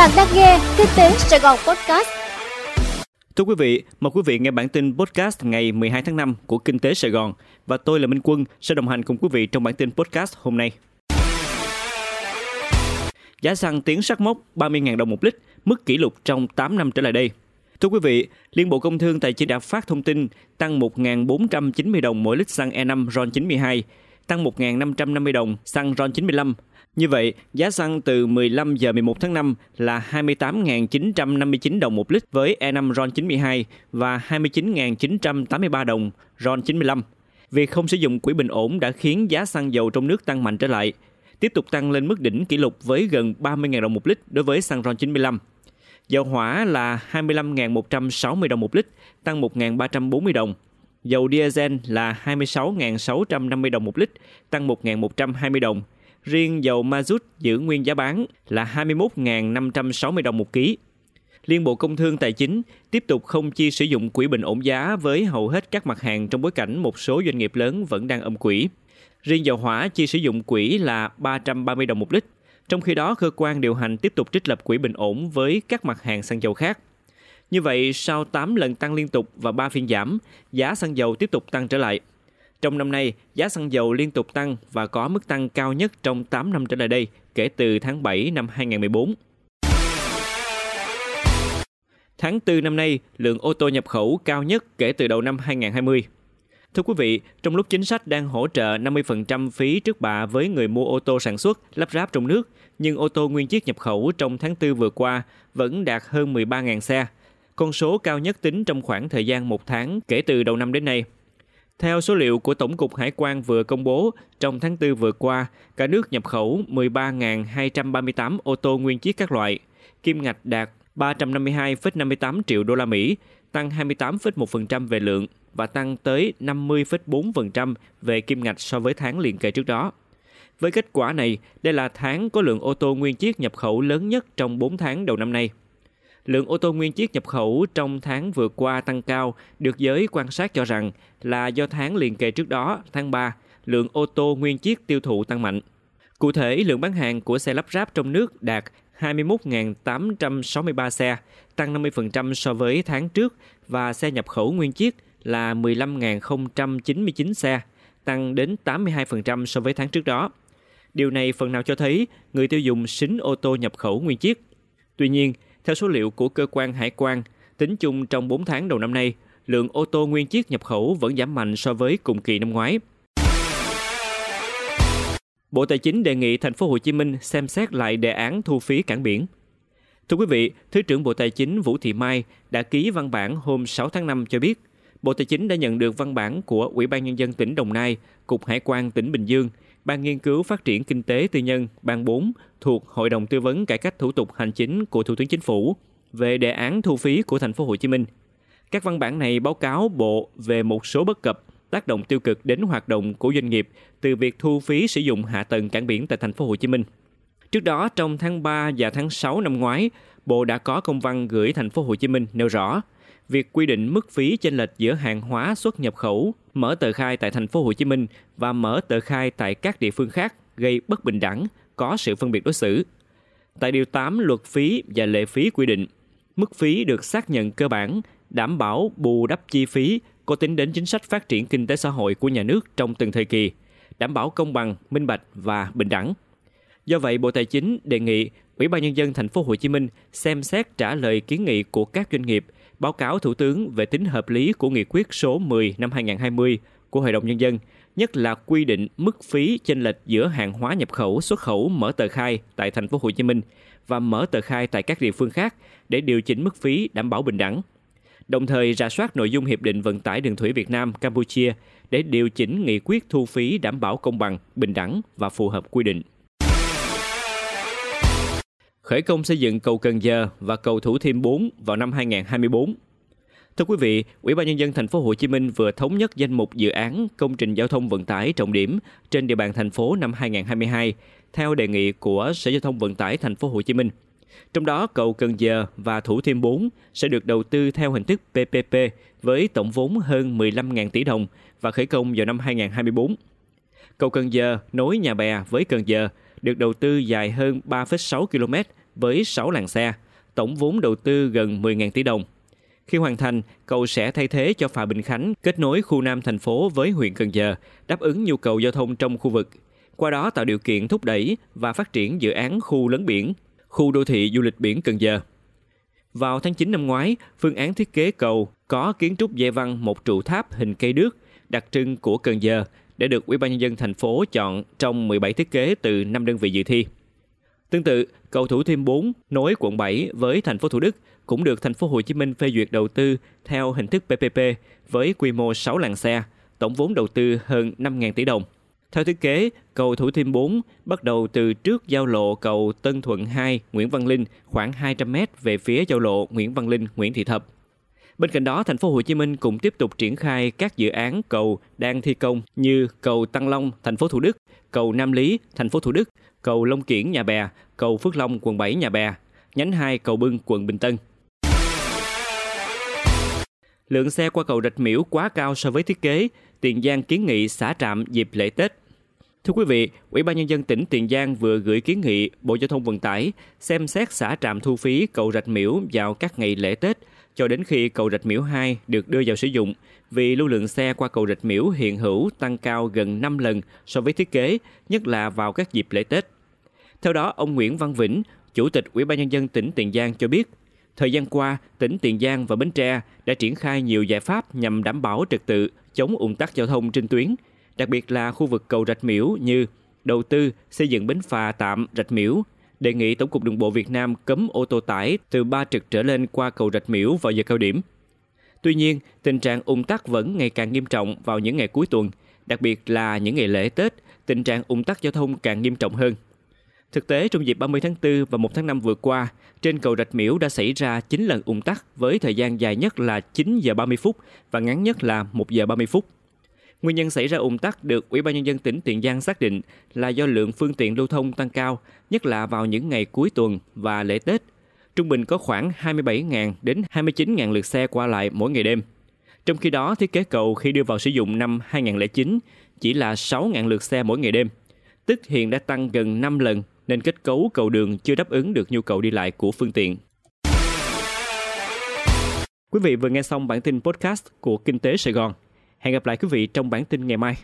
Bạn đang nghe Kinh tế Sài Gòn Podcast. Thưa quý vị, mời quý vị nghe bản tin podcast ngày 12 tháng 5 của Kinh tế Sài Gòn và tôi là Minh Quân sẽ đồng hành cùng quý vị trong bản tin podcast hôm nay. Giá xăng tiến sát mốc 30.000 đồng một lít, mức kỷ lục trong 8 năm trở lại đây. Thưa quý vị, Liên Bộ Công Thương Tài chính đã phát thông tin tăng 1.490 đồng mỗi lít xăng E5 RON 92, tăng 1.550 đồng xăng RON 95 như vậy, giá xăng từ 15 giờ 11 tháng 5 là 28.959 đồng một lít với E5 RON 92 và 29.983 đồng RON 95. Việc không sử dụng quỹ bình ổn đã khiến giá xăng dầu trong nước tăng mạnh trở lại, tiếp tục tăng lên mức đỉnh kỷ lục với gần 30.000 đồng một lít đối với xăng RON 95. Dầu hỏa là 25.160 đồng một lít, tăng 1.340 đồng. Dầu diesel là 26.650 đồng một lít, tăng 1.120 đồng riêng dầu mazut giữ nguyên giá bán là 21.560 đồng một ký. Liên Bộ Công Thương Tài chính tiếp tục không chi sử dụng quỹ bình ổn giá với hầu hết các mặt hàng trong bối cảnh một số doanh nghiệp lớn vẫn đang âm quỹ. Riêng dầu hỏa chi sử dụng quỹ là 330 đồng một lít, trong khi đó cơ quan điều hành tiếp tục trích lập quỹ bình ổn với các mặt hàng xăng dầu khác. Như vậy, sau 8 lần tăng liên tục và 3 phiên giảm, giá xăng dầu tiếp tục tăng trở lại. Trong năm nay, giá xăng dầu liên tục tăng và có mức tăng cao nhất trong 8 năm trở lại đây kể từ tháng 7 năm 2014. Tháng 4 năm nay, lượng ô tô nhập khẩu cao nhất kể từ đầu năm 2020. Thưa quý vị, trong lúc chính sách đang hỗ trợ 50% phí trước bạ với người mua ô tô sản xuất, lắp ráp trong nước, nhưng ô tô nguyên chiếc nhập khẩu trong tháng 4 vừa qua vẫn đạt hơn 13.000 xe, con số cao nhất tính trong khoảng thời gian một tháng kể từ đầu năm đến nay. Theo số liệu của Tổng cục Hải quan vừa công bố, trong tháng 4 vừa qua, cả nước nhập khẩu 13.238 ô tô nguyên chiếc các loại, kim ngạch đạt 352,58 triệu đô la Mỹ, tăng 28,1% về lượng và tăng tới 50,4% về kim ngạch so với tháng liền kề trước đó. Với kết quả này, đây là tháng có lượng ô tô nguyên chiếc nhập khẩu lớn nhất trong 4 tháng đầu năm nay lượng ô tô nguyên chiếc nhập khẩu trong tháng vừa qua tăng cao được giới quan sát cho rằng là do tháng liền kề trước đó, tháng 3, lượng ô tô nguyên chiếc tiêu thụ tăng mạnh. Cụ thể, lượng bán hàng của xe lắp ráp trong nước đạt 21.863 xe, tăng 50% so với tháng trước và xe nhập khẩu nguyên chiếc là 15.099 xe, tăng đến 82% so với tháng trước đó. Điều này phần nào cho thấy người tiêu dùng xính ô tô nhập khẩu nguyên chiếc. Tuy nhiên, theo số liệu của cơ quan hải quan, tính chung trong 4 tháng đầu năm nay, lượng ô tô nguyên chiếc nhập khẩu vẫn giảm mạnh so với cùng kỳ năm ngoái. Bộ Tài chính đề nghị thành phố Hồ Chí Minh xem xét lại đề án thu phí cảng biển. Thưa quý vị, Thứ trưởng Bộ Tài chính Vũ Thị Mai đã ký văn bản hôm 6 tháng 5 cho biết, Bộ Tài chính đã nhận được văn bản của Ủy ban Nhân dân tỉnh Đồng Nai, Cục Hải quan tỉnh Bình Dương, Ban Nghiên cứu Phát triển Kinh tế Tư nhân, Ban 4 thuộc Hội đồng Tư vấn Cải cách Thủ tục Hành chính của Thủ tướng Chính phủ về đề án thu phí của thành phố Hồ Chí Minh. Các văn bản này báo cáo Bộ về một số bất cập tác động tiêu cực đến hoạt động của doanh nghiệp từ việc thu phí sử dụng hạ tầng cảng biển tại thành phố Hồ Chí Minh. Trước đó trong tháng 3 và tháng 6 năm ngoái, Bộ đã có công văn gửi thành phố Hồ Chí Minh nêu rõ việc quy định mức phí chênh lệch giữa hàng hóa xuất nhập khẩu mở tờ khai tại thành phố Hồ Chí Minh và mở tờ khai tại các địa phương khác gây bất bình đẳng, có sự phân biệt đối xử. Tại điều 8 luật phí và lệ phí quy định, mức phí được xác nhận cơ bản, đảm bảo bù đắp chi phí có tính đến chính sách phát triển kinh tế xã hội của nhà nước trong từng thời kỳ, đảm bảo công bằng, minh bạch và bình đẳng. Do vậy, Bộ Tài chính đề nghị Ủy ban nhân dân thành phố Hồ Chí Minh xem xét trả lời kiến nghị của các doanh nghiệp – báo cáo Thủ tướng về tính hợp lý của nghị quyết số 10 năm 2020 của Hội đồng Nhân dân, nhất là quy định mức phí chênh lệch giữa hàng hóa nhập khẩu xuất khẩu mở tờ khai tại thành phố Hồ Chí Minh và mở tờ khai tại các địa phương khác để điều chỉnh mức phí đảm bảo bình đẳng. Đồng thời rà soát nội dung hiệp định vận tải đường thủy Việt Nam Campuchia để điều chỉnh nghị quyết thu phí đảm bảo công bằng, bình đẳng và phù hợp quy định khởi công xây dựng cầu Cần Giờ và cầu Thủ Thiêm 4 vào năm 2024. Thưa quý vị, Ủy ban nhân dân thành phố Hồ Chí Minh vừa thống nhất danh mục dự án công trình giao thông vận tải trọng điểm trên địa bàn thành phố năm 2022 theo đề nghị của Sở Giao thông Vận tải thành phố Hồ Chí Minh. Trong đó, cầu Cần Giờ và Thủ Thiêm 4 sẽ được đầu tư theo hình thức PPP với tổng vốn hơn 15.000 tỷ đồng và khởi công vào năm 2024. Cầu Cần Giờ nối nhà bè với Cần Giờ được đầu tư dài hơn 3,6 km với 6 làn xe, tổng vốn đầu tư gần 10.000 tỷ đồng. Khi hoàn thành, cầu sẽ thay thế cho phà Bình Khánh kết nối khu Nam thành phố với huyện Cần Giờ, đáp ứng nhu cầu giao thông trong khu vực. Qua đó tạo điều kiện thúc đẩy và phát triển dự án khu lấn biển, khu đô thị du lịch biển Cần Giờ. Vào tháng 9 năm ngoái, phương án thiết kế cầu có kiến trúc dây văn một trụ tháp hình cây đước đặc trưng của Cần Giờ đã được Ủy ban nhân dân thành phố chọn trong 17 thiết kế từ 5 đơn vị dự thi. Tương tự, cầu Thủ Thiêm 4 nối quận 7 với thành phố Thủ Đức cũng được thành phố Hồ Chí Minh phê duyệt đầu tư theo hình thức PPP với quy mô 6 làn xe, tổng vốn đầu tư hơn 5.000 tỷ đồng. Theo thiết kế, cầu Thủ Thiêm 4 bắt đầu từ trước giao lộ cầu Tân Thuận 2 Nguyễn Văn Linh khoảng 200 m về phía giao lộ Nguyễn Văn Linh Nguyễn Thị Thập. Bên cạnh đó, thành phố Hồ Chí Minh cũng tiếp tục triển khai các dự án cầu đang thi công như cầu Tăng Long, thành phố Thủ Đức, cầu Nam Lý, thành phố Thủ Đức, cầu Long Kiển, Nhà Bè, cầu Phước Long, quận 7, Nhà Bè, nhánh 2 cầu Bưng, quận Bình Tân. Lượng xe qua cầu Rạch Miễu quá cao so với thiết kế, Tiền Giang kiến nghị xả trạm dịp lễ Tết. Thưa quý vị, Ủy ban nhân dân tỉnh Tiền Giang vừa gửi kiến nghị Bộ Giao thông Vận tải xem xét xả trạm thu phí cầu Rạch Miễu vào các ngày lễ Tết cho đến khi cầu Rạch Miễu 2 được đưa vào sử dụng vì lưu lượng xe qua cầu Rạch Miễu hiện hữu tăng cao gần 5 lần so với thiết kế, nhất là vào các dịp lễ Tết. Theo đó, ông Nguyễn Văn Vĩnh, Chủ tịch Ủy ban nhân dân tỉnh Tiền Giang cho biết, thời gian qua, tỉnh Tiền Giang và Bến Tre đã triển khai nhiều giải pháp nhằm đảm bảo trật tự, chống ủng tắc giao thông trên tuyến, đặc biệt là khu vực cầu Rạch Miễu như đầu tư xây dựng bến phà tạm Rạch Miễu, đề nghị Tổng cục Đường bộ Việt Nam cấm ô tô tải từ 3 trực trở lên qua cầu Rạch Miễu vào giờ cao điểm. Tuy nhiên, tình trạng ủng tắc vẫn ngày càng nghiêm trọng vào những ngày cuối tuần, đặc biệt là những ngày lễ Tết, tình trạng ủng tắc giao thông càng nghiêm trọng hơn. Thực tế, trong dịp 30 tháng 4 và 1 tháng 5 vừa qua, trên cầu Rạch Miễu đã xảy ra 9 lần ủng tắc với thời gian dài nhất là 9 giờ 30 phút và ngắn nhất là 1 giờ 30 phút. Nguyên nhân xảy ra ủng tắc được Ủy ban nhân dân tỉnh Tiền Giang xác định là do lượng phương tiện lưu thông tăng cao, nhất là vào những ngày cuối tuần và lễ Tết. Trung bình có khoảng 27.000 đến 29.000 lượt xe qua lại mỗi ngày đêm. Trong khi đó, thiết kế cầu khi đưa vào sử dụng năm 2009 chỉ là 6.000 lượt xe mỗi ngày đêm, tức hiện đã tăng gần 5 lần nên kết cấu cầu đường chưa đáp ứng được nhu cầu đi lại của phương tiện. Quý vị vừa nghe xong bản tin podcast của Kinh tế Sài Gòn. Hẹn gặp lại quý vị trong bản tin ngày mai.